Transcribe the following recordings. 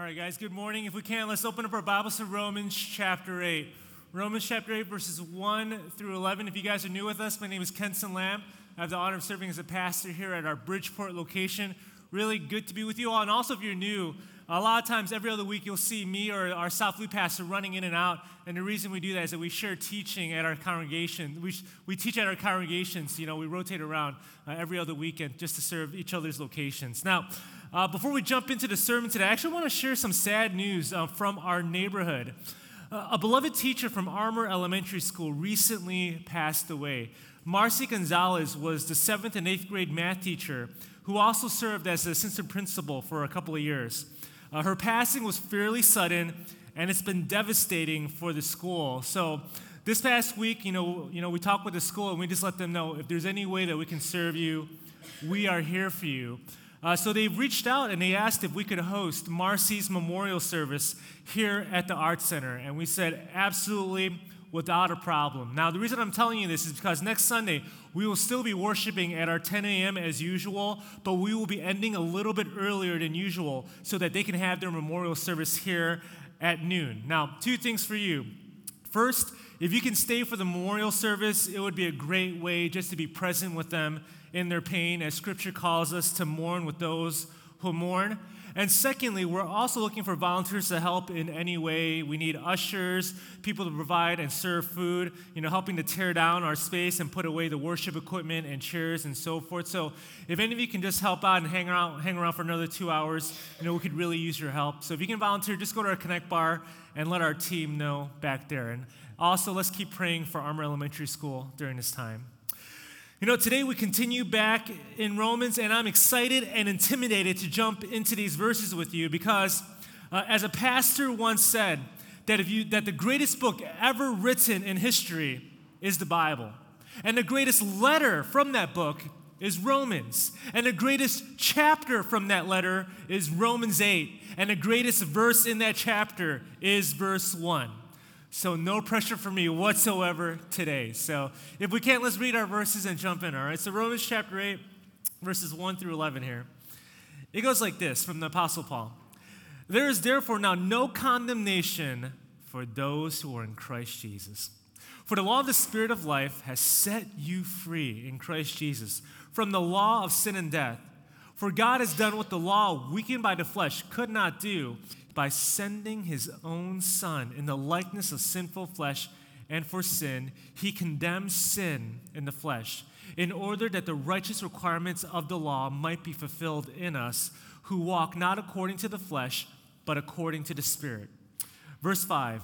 All right, guys, good morning. If we can, let's open up our Bibles to Romans chapter 8. Romans chapter 8, verses 1 through 11. If you guys are new with us, my name is Kensen Lam. I have the honor of serving as a pastor here at our Bridgeport location. Really good to be with you all. And also, if you're new, a lot of times every other week you'll see me or our South Loop pastor running in and out. And the reason we do that is that we share teaching at our congregation. We, we teach at our congregations, you know, we rotate around uh, every other weekend just to serve each other's locations. Now, uh, before we jump into the sermon today, I actually want to share some sad news uh, from our neighborhood. Uh, a beloved teacher from Armour Elementary School recently passed away. Marcy Gonzalez was the seventh and eighth grade math teacher who also served as the assistant principal for a couple of years. Uh, her passing was fairly sudden, and it's been devastating for the school. So, this past week, you know, you know, we talked with the school and we just let them know if there's any way that we can serve you, we are here for you. Uh, so they reached out and they asked if we could host Marcy's memorial service here at the Art Center. And we said, absolutely, without a problem. Now, the reason I'm telling you this is because next Sunday we will still be worshiping at our 10 a.m. as usual, but we will be ending a little bit earlier than usual so that they can have their memorial service here at noon. Now, two things for you. First, if you can stay for the memorial service, it would be a great way just to be present with them in their pain, as scripture calls us to mourn with those who mourn. And secondly, we're also looking for volunteers to help in any way. We need ushers, people to provide and serve food, you know, helping to tear down our space and put away the worship equipment and chairs and so forth. So if any of you can just help out and hang around, hang around for another two hours, you know, we could really use your help. So if you can volunteer, just go to our Connect bar and let our team know back there. And also, let's keep praying for Armour Elementary School during this time. You know, today we continue back in Romans, and I'm excited and intimidated to jump into these verses with you because, uh, as a pastor once said, that, if you, that the greatest book ever written in history is the Bible. And the greatest letter from that book is Romans. And the greatest chapter from that letter is Romans 8. And the greatest verse in that chapter is verse 1. So, no pressure for me whatsoever today. So, if we can't, let's read our verses and jump in, all right? So, Romans chapter 8, verses 1 through 11 here. It goes like this from the Apostle Paul There is therefore now no condemnation for those who are in Christ Jesus. For the law of the Spirit of life has set you free in Christ Jesus from the law of sin and death. For God has done what the law, weakened by the flesh, could not do by sending his own Son in the likeness of sinful flesh, and for sin, he condemns sin in the flesh, in order that the righteous requirements of the law might be fulfilled in us, who walk not according to the flesh, but according to the Spirit. Verse 5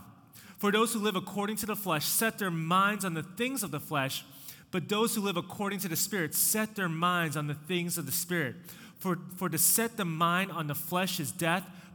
For those who live according to the flesh set their minds on the things of the flesh, but those who live according to the Spirit set their minds on the things of the Spirit. For, for to set the mind on the flesh is death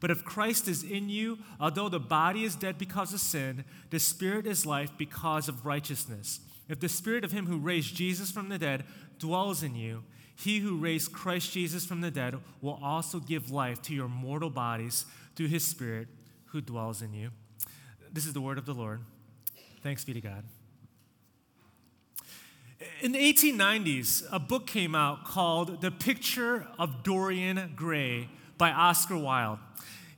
But if Christ is in you, although the body is dead because of sin, the spirit is life because of righteousness. If the spirit of him who raised Jesus from the dead dwells in you, he who raised Christ Jesus from the dead will also give life to your mortal bodies through his spirit who dwells in you. This is the word of the Lord. Thanks be to God. In the 1890s, a book came out called The Picture of Dorian Gray by Oscar Wilde.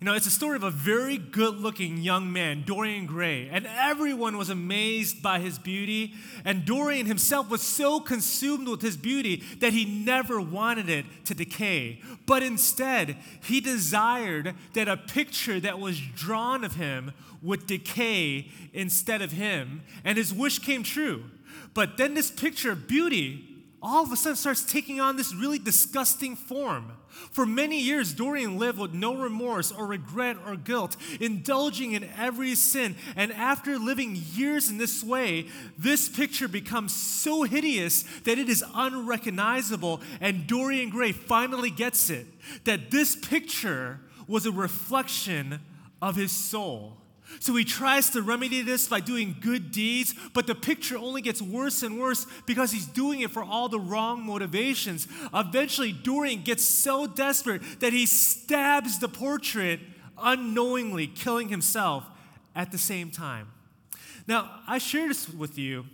You know, it's a story of a very good looking young man, Dorian Gray, and everyone was amazed by his beauty. And Dorian himself was so consumed with his beauty that he never wanted it to decay. But instead, he desired that a picture that was drawn of him would decay instead of him. And his wish came true. But then this picture of beauty all of a sudden starts taking on this really disgusting form. For many years, Dorian lived with no remorse or regret or guilt, indulging in every sin. And after living years in this way, this picture becomes so hideous that it is unrecognizable. And Dorian Gray finally gets it that this picture was a reflection of his soul. So he tries to remedy this by doing good deeds, but the picture only gets worse and worse because he's doing it for all the wrong motivations. Eventually, Dorian gets so desperate that he stabs the portrait unknowingly, killing himself at the same time. Now, I share this with you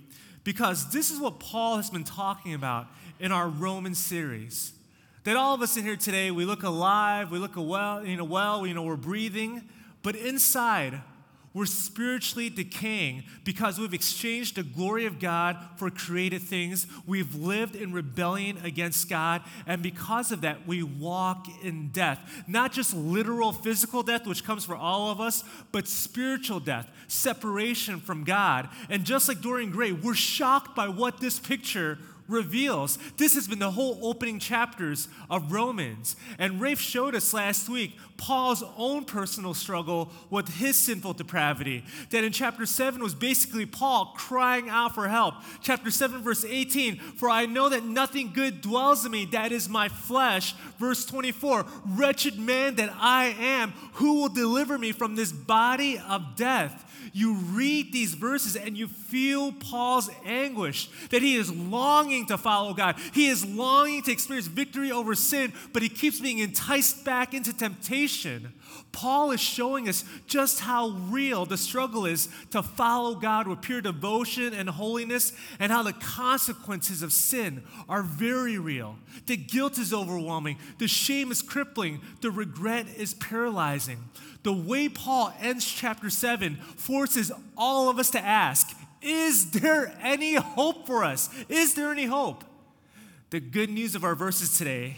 because this is what Paul has been talking about in our Roman series. That all of us in here today, we look alive, we look well, you know, well, you know, we're breathing, but inside, we're spiritually decaying because we've exchanged the glory of God for created things. We've lived in rebellion against God. And because of that, we walk in death. Not just literal physical death, which comes for all of us, but spiritual death, separation from God. And just like Dorian Gray, we're shocked by what this picture reveals. This has been the whole opening chapters of Romans. And Rafe showed us last week Paul's own personal struggle with his sinful depravity. That in chapter 7 was basically Paul crying out for help. Chapter 7, verse 18 For I know that nothing good dwells in me, that is my flesh. Verse 24 Wretched man that I am, who will deliver me from this body of death? you read these verses and you feel Paul's anguish that he is longing to follow God. He is longing to experience victory over sin, but he keeps being enticed back into temptation. Paul is showing us just how real the struggle is to follow God with pure devotion and holiness, and how the consequences of sin are very real. The guilt is overwhelming, the shame is crippling, the regret is paralyzing. The way Paul ends chapter 7 forces all of us to ask Is there any hope for us? Is there any hope? The good news of our verses today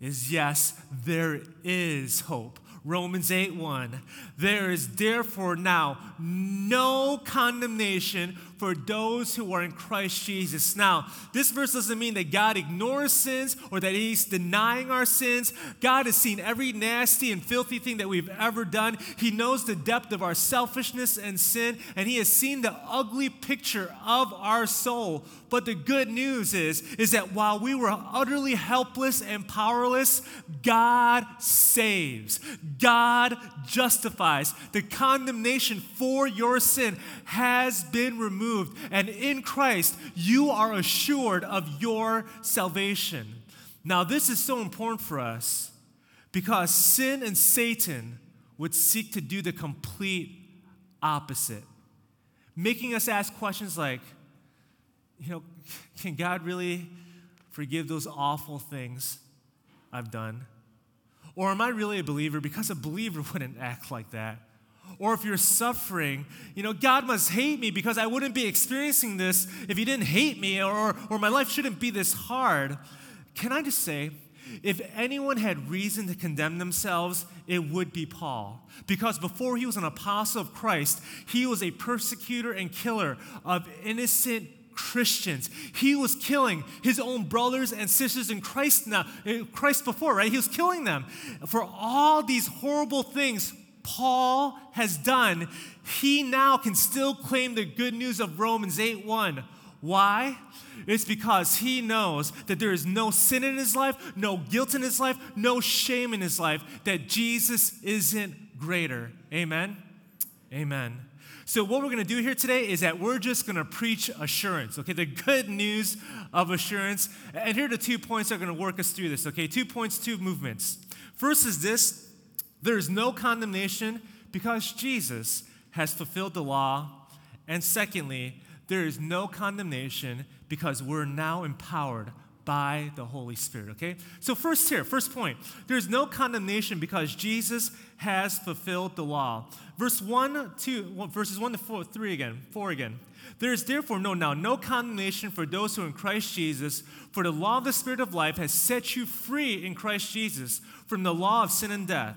is yes, there is hope. Romans 8 1. There is therefore now no condemnation for those who are in Christ Jesus. Now, this verse doesn't mean that God ignores sins or that He's denying our sins. God has seen every nasty and filthy thing that we've ever done. He knows the depth of our selfishness and sin, and He has seen the ugly picture of our soul. But the good news is, is that while we were utterly helpless and powerless, God saves. God justifies. The condemnation for your sin has been removed. And in Christ, you are assured of your salvation. Now, this is so important for us because sin and Satan would seek to do the complete opposite, making us ask questions like, you know, can God really forgive those awful things I've done? Or am I really a believer? Because a believer wouldn't act like that. Or if you're suffering, you know, God must hate me because I wouldn't be experiencing this if He didn't hate me, or, or my life shouldn't be this hard. Can I just say, if anyone had reason to condemn themselves, it would be Paul. Because before he was an apostle of Christ, he was a persecutor and killer of innocent Christians. He was killing his own brothers and sisters in Christ now, in Christ before, right? He was killing them. For all these horrible things Paul has done, he now can still claim the good news of Romans 8 1. Why? It's because he knows that there is no sin in his life, no guilt in his life, no shame in his life, that Jesus isn't greater. Amen? Amen. So, what we're going to do here today is that we're just going to preach assurance, okay? The good news of assurance. And here are the two points that are going to work us through this, okay? Two points, two movements. First is this there is no condemnation because Jesus has fulfilled the law. And secondly, there is no condemnation because we're now empowered by the Holy Spirit, okay? So, first here, first point there's no condemnation because Jesus has fulfilled the law. Verse 1, 2, verses 1 to 4, 3 again, 4 again. There is therefore no now no condemnation for those who are in Christ Jesus, for the law of the Spirit of life has set you free in Christ Jesus from the law of sin and death.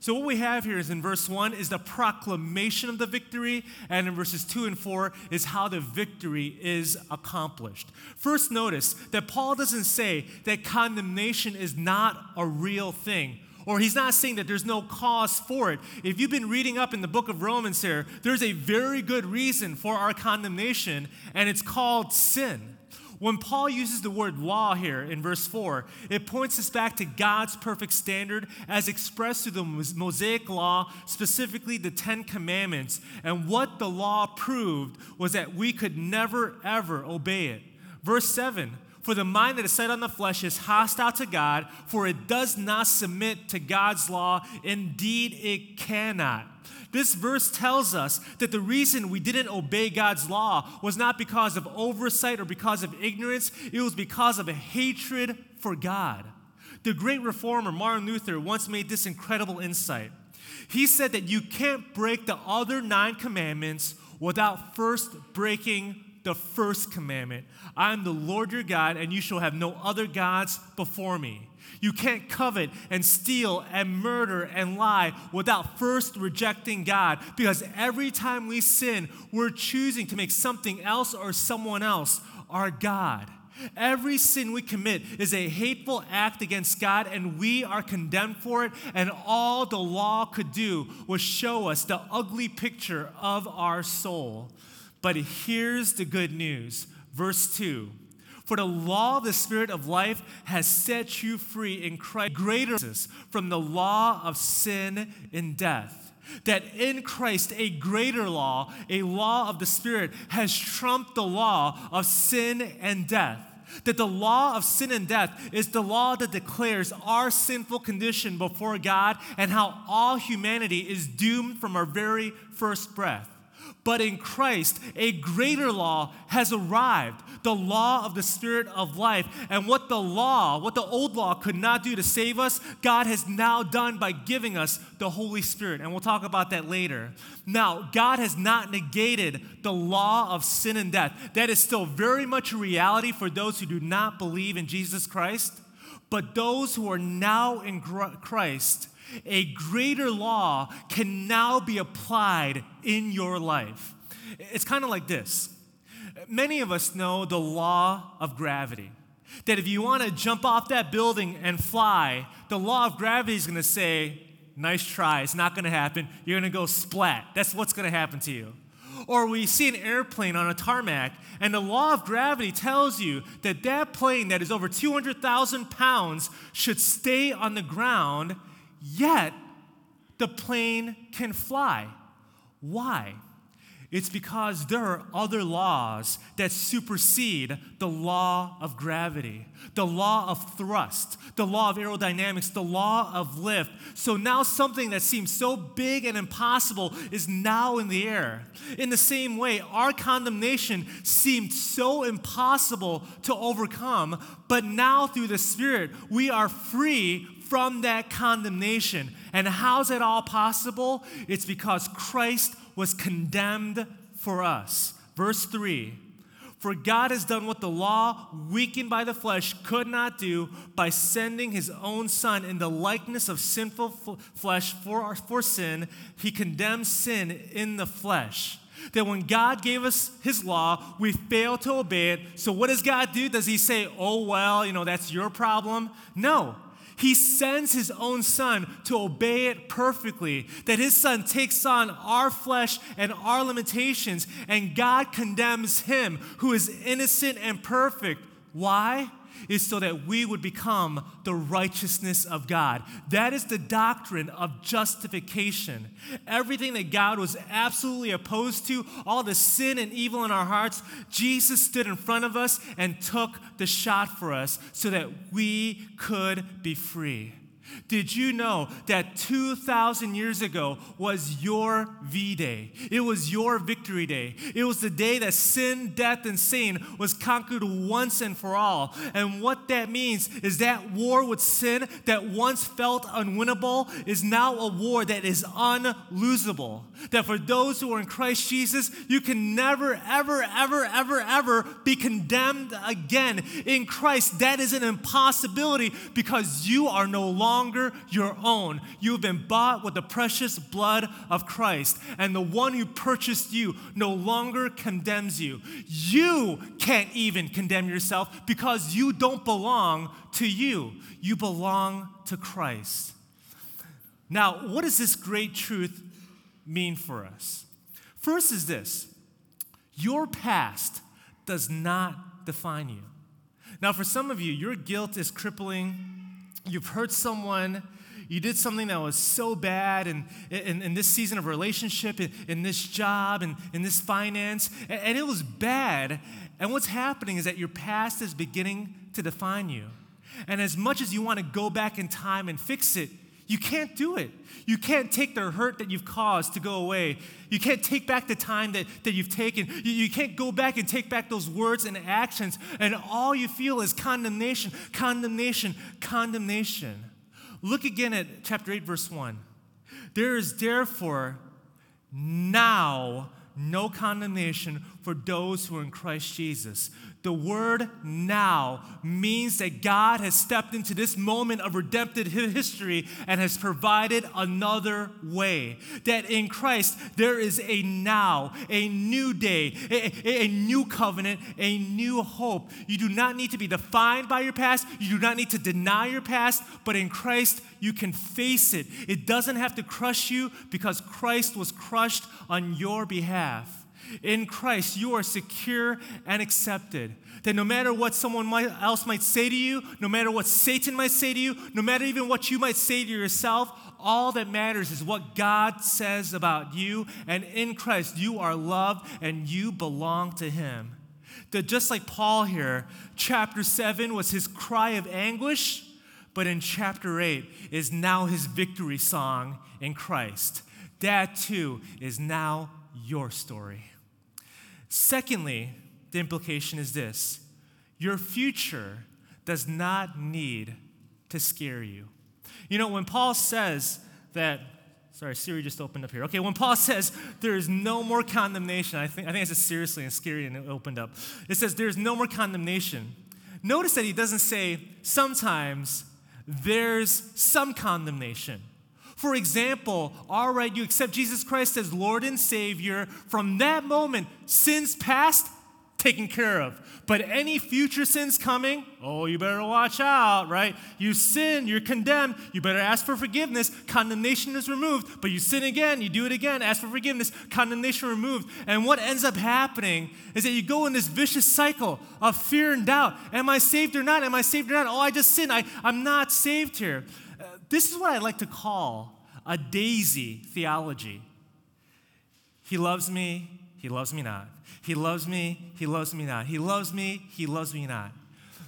So, what we have here is in verse 1 is the proclamation of the victory, and in verses 2 and 4 is how the victory is accomplished. First, notice that Paul doesn't say that condemnation is not a real thing or he's not saying that there's no cause for it. If you've been reading up in the book of Romans here, there's a very good reason for our condemnation, and it's called sin. When Paul uses the word law here in verse 4, it points us back to God's perfect standard as expressed through the Mosaic law, specifically the Ten Commandments. And what the law proved was that we could never, ever obey it. Verse 7 For the mind that is set on the flesh is hostile to God, for it does not submit to God's law. Indeed, it cannot. This verse tells us that the reason we didn't obey God's law was not because of oversight or because of ignorance, it was because of a hatred for God. The great reformer Martin Luther once made this incredible insight. He said that you can't break the other nine commandments without first breaking the first commandment I am the Lord your God, and you shall have no other gods before me. You can't covet and steal and murder and lie without first rejecting God because every time we sin, we're choosing to make something else or someone else our God. Every sin we commit is a hateful act against God, and we are condemned for it. And all the law could do was show us the ugly picture of our soul. But here's the good news. Verse 2 for the law of the Spirit of life has set you free in Christ, greater from the law of sin and death. That in Christ, a greater law, a law of the Spirit, has trumped the law of sin and death. That the law of sin and death is the law that declares our sinful condition before God and how all humanity is doomed from our very first breath. But in Christ, a greater law has arrived the law of the Spirit of life. And what the law, what the old law could not do to save us, God has now done by giving us the Holy Spirit. And we'll talk about that later. Now, God has not negated the law of sin and death. That is still very much a reality for those who do not believe in Jesus Christ. But those who are now in Christ, a greater law can now be applied in your life. It's kind of like this. Many of us know the law of gravity. That if you want to jump off that building and fly, the law of gravity is going to say, Nice try, it's not going to happen. You're going to go splat. That's what's going to happen to you. Or we see an airplane on a tarmac, and the law of gravity tells you that that plane that is over 200,000 pounds should stay on the ground Yet, the plane can fly. Why? It's because there are other laws that supersede the law of gravity, the law of thrust, the law of aerodynamics, the law of lift. So now something that seems so big and impossible is now in the air. In the same way, our condemnation seemed so impossible to overcome, but now through the Spirit, we are free from that condemnation. And how's it all possible? It's because Christ was condemned for us. Verse 3 For God has done what the law, weakened by the flesh, could not do by sending his own Son in the likeness of sinful flesh for, our, for sin. He condemns sin in the flesh that when God gave us His law, we fail to obey it. So, what does God do? Does He say, oh, well, you know, that's your problem? No. He sends his own son to obey it perfectly, that his son takes on our flesh and our limitations, and God condemns him who is innocent and perfect. Why? Is so that we would become the righteousness of God. That is the doctrine of justification. Everything that God was absolutely opposed to, all the sin and evil in our hearts, Jesus stood in front of us and took the shot for us so that we could be free. Did you know that 2,000 years ago was your V Day? It was your victory day. It was the day that sin, death, and sin was conquered once and for all. And what that means is that war with sin that once felt unwinnable is now a war that is unlosable. That for those who are in Christ Jesus, you can never, ever, ever, ever, ever be condemned again. In Christ, that is an impossibility because you are no longer longer your own. You have been bought with the precious blood of Christ, and the one who purchased you no longer condemns you. You can't even condemn yourself because you don't belong to you, you belong to Christ. Now, what does this great truth mean for us? First is this your past does not define you. Now, for some of you, your guilt is crippling. You've hurt someone. You did something that was so bad in, in, in this season of relationship, in, in this job, and in, in this finance, and, and it was bad. And what's happening is that your past is beginning to define you. And as much as you want to go back in time and fix it, you can't do it. You can't take the hurt that you've caused to go away. You can't take back the time that, that you've taken. You, you can't go back and take back those words and actions, and all you feel is condemnation, condemnation, condemnation. Look again at chapter 8, verse 1. There is therefore now no condemnation for those who are in Christ Jesus. The word now means that God has stepped into this moment of redemptive history and has provided another way. That in Christ there is a now, a new day, a, a, new covenant, a new hope. You do not need to be defined by your past, you do not need to deny your past, but in Christ you can face it. It doesn't have to crush you because Christ was crushed on your behalf. In Christ, you are secure and accepted. That no matter what someone might, else might say to you, no matter what Satan might say to you, no matter even what you might say to yourself, all that matters is what God says about you. And in Christ, you are loved and you belong to Him. That just like Paul here, chapter 7 was his cry of anguish, but in chapter 8 is now his victory song in Christ. That too is now your story. Secondly, the implication is this your future does not need to scare you. You know, when Paul says that, sorry, Siri just opened up here. Okay, when Paul says there is no more condemnation, I think, I think I said seriously and scary and it opened up. It says there is no more condemnation. Notice that he doesn't say sometimes there's some condemnation. For example, all right, you accept Jesus Christ as Lord and Savior. From that moment, sins past, taken care of. But any future sins coming, oh, you better watch out, right? You sin, you're condemned, you better ask for forgiveness. Condemnation is removed, but you sin again, you do it again, ask for forgiveness, condemnation removed. And what ends up happening is that you go in this vicious cycle of fear and doubt. Am I saved or not? Am I saved or not? Oh, I just sinned. I, I'm not saved here. This is what I like to call a daisy theology. He loves me, he loves me not. He loves me, he loves me not. He loves me, he loves me not.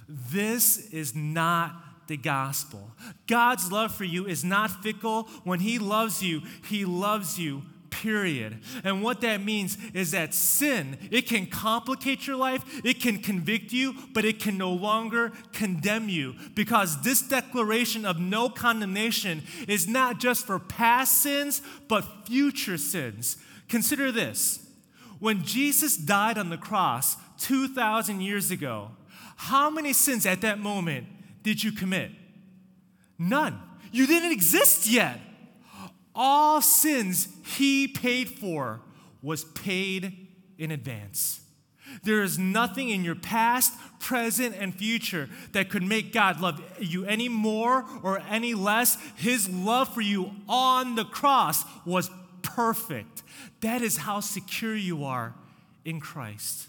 This is not the gospel. God's love for you is not fickle. When he loves you, he loves you period. And what that means is that sin, it can complicate your life, it can convict you, but it can no longer condemn you because this declaration of no condemnation is not just for past sins, but future sins. Consider this. When Jesus died on the cross 2,000 years ago, how many sins at that moment did you commit? None. You didn't exist yet. All sins he paid for was paid in advance. There is nothing in your past, present, and future that could make God love you any more or any less. His love for you on the cross was perfect. That is how secure you are in Christ.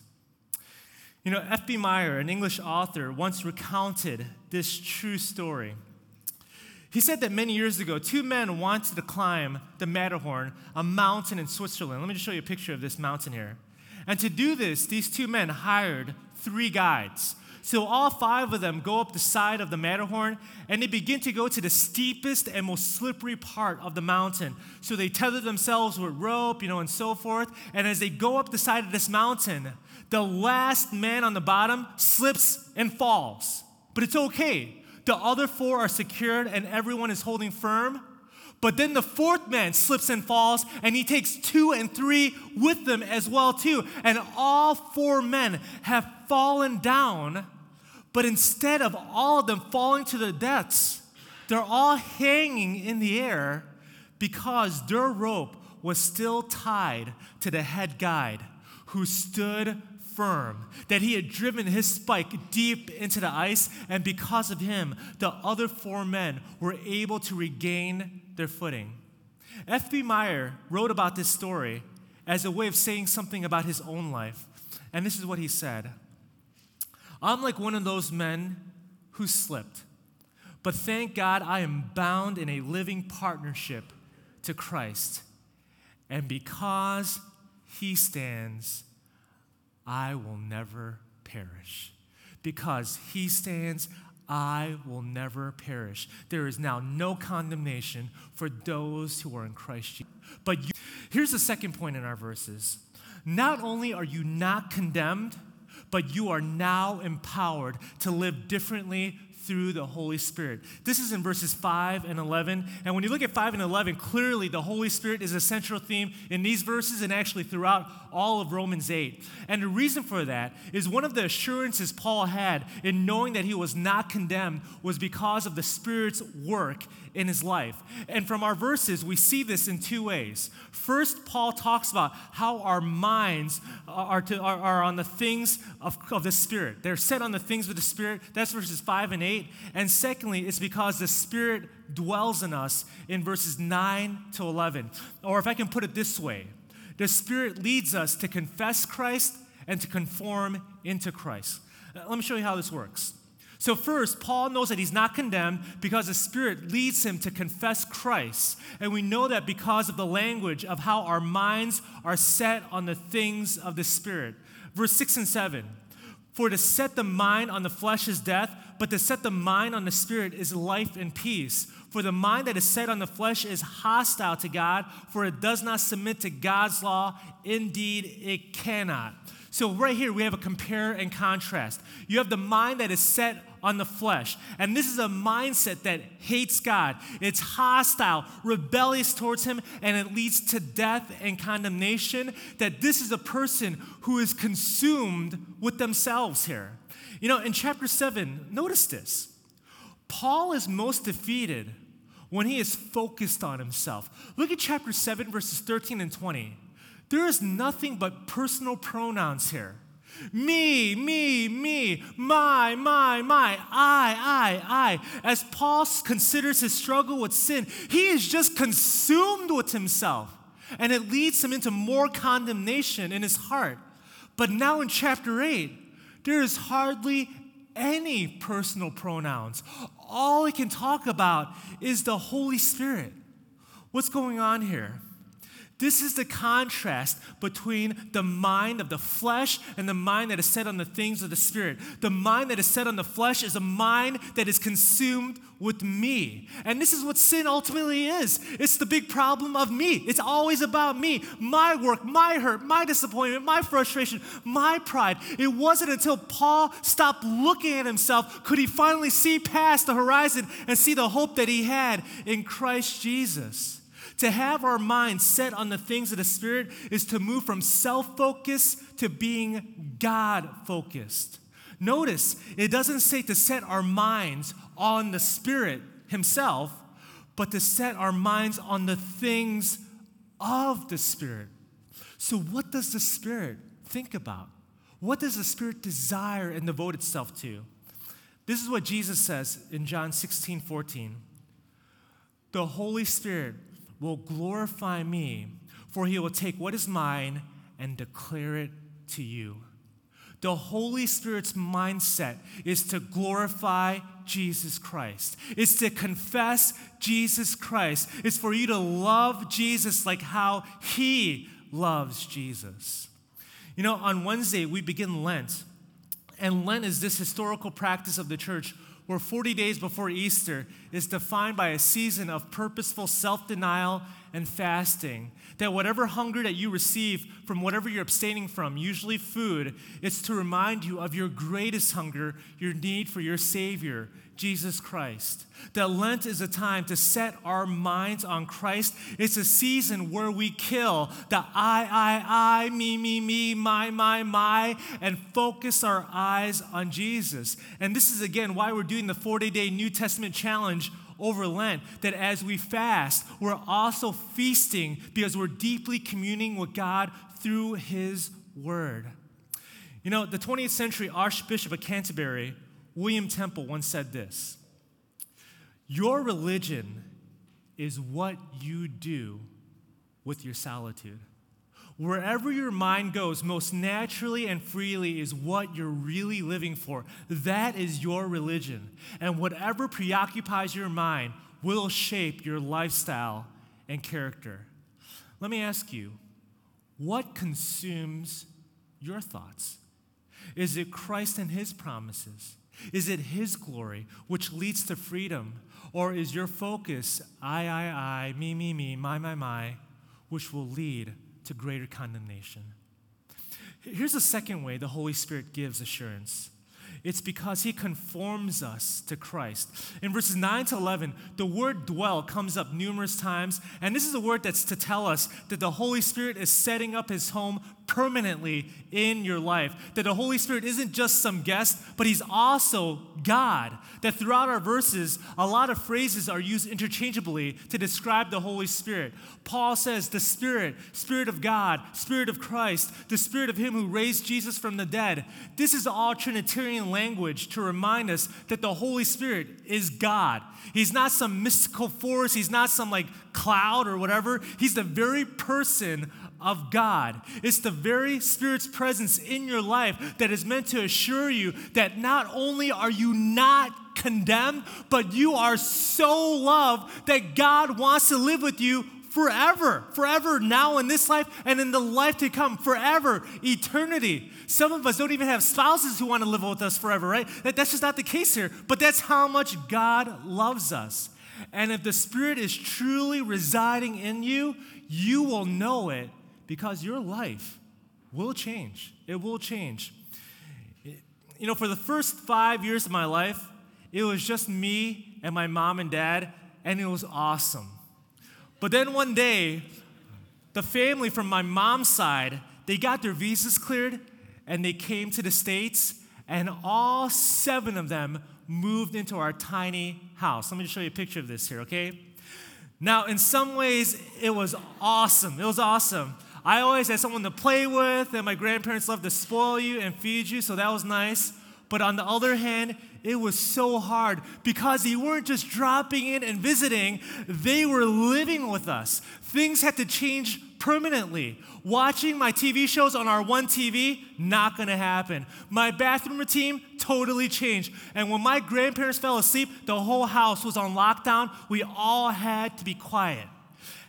You know, F.B. Meyer, an English author, once recounted this true story. He said that many years ago, two men wanted to climb the Matterhorn, a mountain in Switzerland. Let me just show you a picture of this mountain here. And to do this, these two men hired three guides. So all five of them go up the side of the Matterhorn and they begin to go to the steepest and most slippery part of the mountain. So they tether themselves with rope, you know, and so forth. And as they go up the side of this mountain, the last man on the bottom slips and falls. But it's okay the other four are secured and everyone is holding firm. But then the fourth man slips and falls, and he takes two and three with them as well too. And all four men have fallen down, but instead of all of them falling to their deaths, they're all hanging in the air because their rope was still tied to the head guide who stood firm, that he had driven his spike deep into the ice, and because of him, the other four men were able to regain their footing. F.B. Meyer wrote about this story as a way of saying something about his own life. And this is what he said I'm like one of those men who slipped. But thank God I am bound in a living partnership to Christ. And because he stands, I will never perish. Because he stands, I will never perish. There is now no condemnation for those who are in Christ Jesus. But you, here's the second point in our verses. Not only are you not condemned, but you are now empowered to live differently through the Holy Spirit. This is in verses 5 and 11. And when you look at 5 and 11, clearly the Holy Spirit is a central theme in these verses and actually throughout all of Romans 8. And the reason for that is one of the assurances Paul had in knowing that he was not condemned was because of the Spirit's work in his life. And from our verses, we see this in two ways. First, Paul talks about how our minds are, to, are, are, on the things of, of the Spirit. They're set on the things of the Spirit. That's verses 5 and 8. And secondly, it's because the Spirit dwells in us in verses 9 to 11. Or if I can put it this way, the Spirit leads us to confess Christ and to conform into Christ. Let me show you how this works. So, first, Paul knows that he's not condemned because the Spirit leads him to confess Christ. And we know that because of the language of how our minds are set on the things of the Spirit. Verse 6 and 7 For to set the mind on the flesh is death, but to set the mind on the Spirit is life and peace. For the mind that is set on the flesh is hostile to God, for it does not submit to God's law. Indeed, it cannot. So, right here, we have a compare and contrast. You have the mind that is set on the flesh. And this is a mindset that hates God. It's hostile, rebellious towards Him, and it leads to death and condemnation. That this is a person who is consumed with themselves here. You know, in chapter 7, notice this Paul is most defeated when he is focused on himself. Look at chapter 7, verses 13 and 20. There is nothing but personal pronouns here. Me, me, me, my, my, my, I, I, I. As Paul considers his struggle with sin, he is just consumed with himself. And it leads him into more condemnation in his heart. But now in chapter 8, there is hardly any personal pronouns. All he can talk about is the Holy Spirit. What's going on here? This is the contrast between the mind of the flesh and the mind that is set on the things of the Spirit. The mind that is set on the flesh is a mind that is consumed with me. And this is what sin ultimately is it's the big problem of me. It's always about me, my work, my hurt, my disappointment, my frustration, my pride. It wasn't until Paul stopped looking at himself could he finally see past the horizon and see the hope that he had in Christ Jesus. To have our minds set on the things of the Spirit is to move from self focus to being God focused. Notice, it doesn't say to set our minds on the Spirit Himself, but to set our minds on the things of the Spirit. So, what does the Spirit think about? What does the Spirit desire and devote itself to? This is what Jesus says in John 16 14. The Holy Spirit will glorify me, for he will take what is mine and declare it to you. The Holy Spirit's mindset is to glorify Jesus Christ. It's to confess Jesus Christ. It's for you to love Jesus like how he loves Jesus. You know, on Wednesday, we begin Lent. And Lent is this historical practice of the church where 40 days before Easter is defined by a season of purposeful self denial and fasting. That whatever hunger that you receive from whatever you're abstaining from, usually food, it's to remind you of your greatest hunger, your need for your Savior, Jesus Christ. That Lent is a time to set our minds on Christ. It's a season where we kill the I, I, I, me, me, me, my, my, my, and focus our eyes on Jesus. And this is again why we're doing the 40 day New Testament challenge over Lent. That as we fast, we're also feasting because we're deeply communing with God through His Word. You know, the 20th century Archbishop of Canterbury William Temple once said this Your religion is what you do with your solitude. Wherever your mind goes, most naturally and freely is what you're really living for. That is your religion. And whatever preoccupies your mind will shape your lifestyle and character. Let me ask you what consumes your thoughts? Is it Christ and His promises? Is it His glory, which leads to freedom? Or is your focus I, I, I, me, me, me, my, my, my, which will lead to greater condemnation? Here's a second way the Holy Spirit gives assurance it's because he conforms us to Christ. In verses 9 to 11, the word dwell comes up numerous times, and this is a word that's to tell us that the Holy Spirit is setting up his home permanently in your life. That the Holy Spirit isn't just some guest, but He's also God. That throughout our verses, a lot of phrases are used interchangeably to describe the Holy Spirit. Paul says, the Spirit, Spirit of God, Spirit of Christ, the Spirit of Him who raised Jesus from the dead. This is all Trinitarian language to remind us that the Holy Spirit is God. He's not some mystical force, He's not some like cloud or whatever. He's the very person of God. It's the very Spirit's presence in your life that is meant to assure you that not only are you not condemned, but you are so loved that God wants to live with you forever, forever, now in this life and in the life to come, forever, eternity. Some of us don't even have spouses who want to live with us forever, right? That, that's just not the case here, but that's how much God loves us. And if the Spirit is truly residing in you, you will know it because your life will change. It will change. You know, for the first five years of my life, it was just me and my mom and dad, and it was awesome. But then one day, the family from my mom's side, they got their visas cleared and they came to the States, and all seven of them moved into our tiny house. Let me show you a picture of this here, okay? Now, in some ways, it was awesome. It was awesome. I always had someone to play with, and my grandparents loved to spoil you and feed you, so that was nice. But on the other hand, it was so hard because they weren't just dropping in and visiting, they were living with us. Things had to change permanently. Watching my TV shows on our one TV, not gonna happen. My bathroom routine totally changed. And when my grandparents fell asleep, the whole house was on lockdown. We all had to be quiet.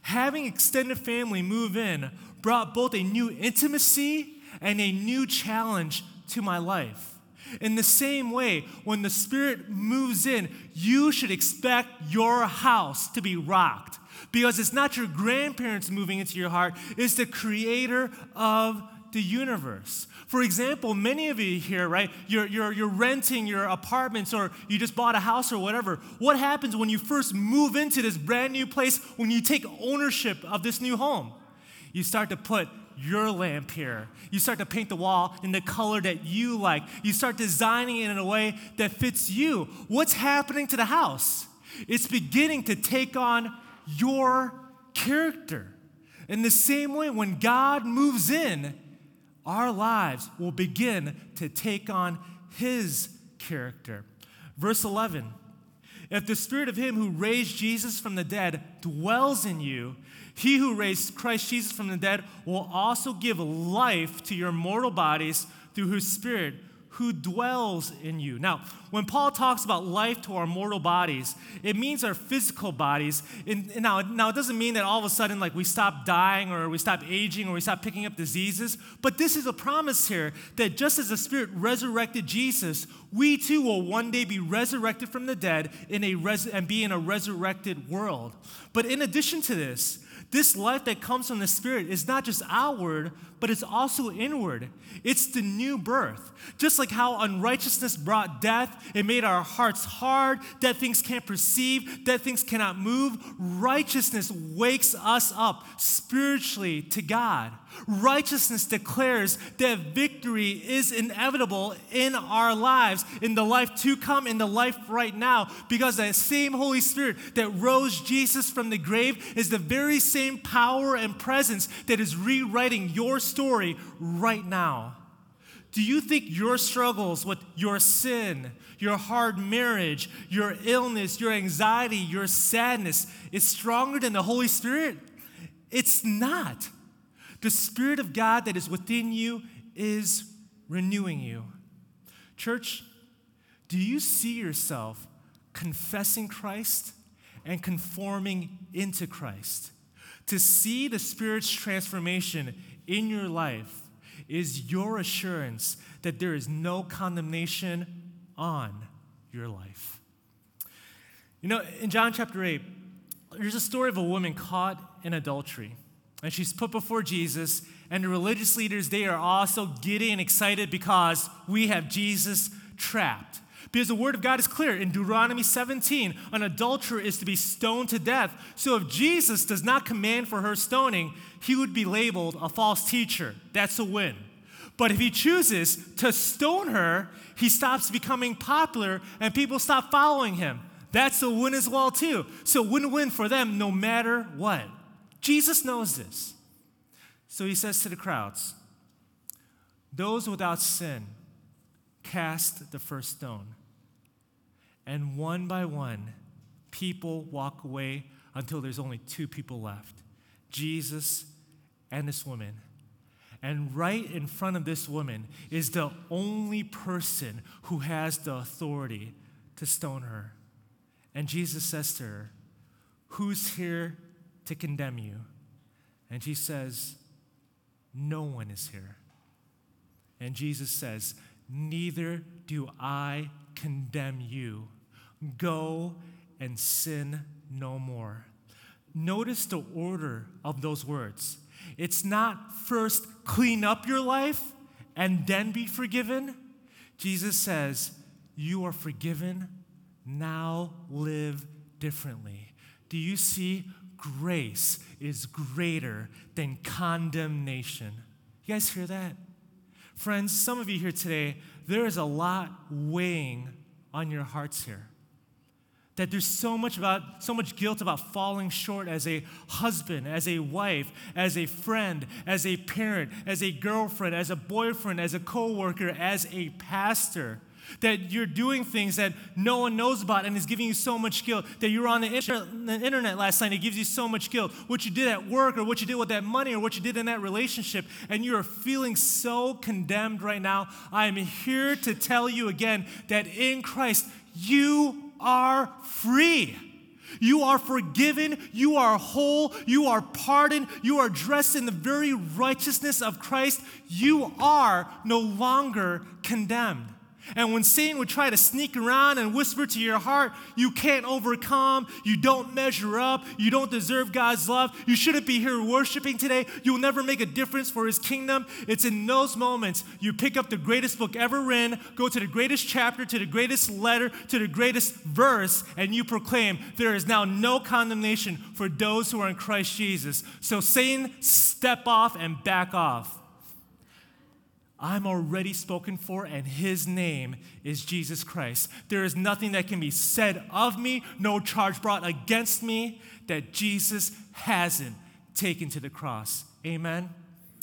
Having extended family move in brought both a new intimacy and a new challenge to my life. In the same way, when the Spirit moves in, you should expect your house to be rocked because it's not your grandparents moving into your heart, it's the creator of the universe. For example, many of you here, right, you're, you're, you're renting your apartments or you just bought a house or whatever. What happens when you first move into this brand new place, when you take ownership of this new home? You start to put your lamp here. You start to paint the wall in the color that you like. You start designing it in a way that fits you. What's happening to the house? It's beginning to take on your character. In the same way, when God moves in, our lives will begin to take on His character. Verse 11 If the Spirit of Him who raised Jesus from the dead dwells in you, he who raised Christ Jesus from the dead will also give life to your mortal bodies through his Spirit who dwells in you. Now, when Paul talks about life to our mortal bodies, it means our physical bodies. And, now, now, it doesn't mean that all of a sudden, like, we stop dying or we stop aging or we stop picking up diseases. But this is a promise here that just as the Spirit resurrected Jesus, we too will one day be resurrected from the dead in a res- and be in a resurrected world. But in addition to this, this life that comes from the Spirit is not just outward, but it's also inward. It's the new birth. Just like how unrighteousness brought death, it made our hearts hard, dead things can't perceive, dead things cannot move. Righteousness wakes us up spiritually to God. Righteousness declares that victory is inevitable in our lives, in the life to come, in the life right now, because that same Holy Spirit that rose Jesus from the grave is the very same power and presence that is rewriting your story right now. Do you think your struggles with your sin, your hard marriage, your illness, your anxiety, your sadness is stronger than the Holy Spirit? It's not. The Spirit of God that is within you is renewing you. Church, do you see yourself confessing Christ and conforming into Christ? To see the Spirit's transformation in your life is your assurance that there is no condemnation on your life. You know, in John chapter 8, there's a story of a woman caught in adultery. And she's put before Jesus, and the religious leaders, they are also giddy and excited because we have Jesus trapped. Because the word of God is clear. In Deuteronomy 17, an adulterer is to be stoned to death. So if Jesus does not command for her stoning, he would be labeled a false teacher. That's a win. But if he chooses to stone her, he stops becoming popular and people stop following him. That's a win as well, too. So win win for them no matter what. Jesus knows this. So he says to the crowds, Those without sin cast the first stone. And one by one, people walk away until there's only two people left Jesus and this woman. And right in front of this woman is the only person who has the authority to stone her. And Jesus says to her, Who's here to condemn you? And she says, No one is here. And Jesus says, Neither do I condemn you. Go and sin no more. Notice the order of those words. It's not first clean up your life and then be forgiven. Jesus says, You are forgiven, now live differently. Do you see? Grace is greater than condemnation. You guys hear that? Friends, some of you here today, there is a lot weighing on your hearts here. That there's so much about so much guilt about falling short as a husband, as a wife, as a friend, as a parent, as a girlfriend, as a boyfriend, as a coworker, as a pastor that you're doing things that no one knows about and is giving you so much guilt, that you were on the, inter- the internet last night, it gives you so much guilt, what you did at work or what you did with that money or what you did in that relationship, and you are feeling so condemned right now. I am here to tell you again that in Christ, you are free. You are forgiven. You are whole. You are pardoned. You are dressed in the very righteousness of Christ. You are no longer condemned. And when Satan would try to sneak around and whisper to your heart, you can't overcome, you don't measure up, you don't deserve God's love, you shouldn't be here worshiping today, you'll never make a difference for his kingdom. It's in those moments you pick up the greatest book ever written, go to the greatest chapter, to the greatest letter, to the greatest verse, and you proclaim, There is now no condemnation for those who are in Christ Jesus. So, Satan, step off and back off. I'm already spoken for, and his name is Jesus Christ. There is nothing that can be said of me, no charge brought against me that Jesus hasn't taken to the cross. Amen.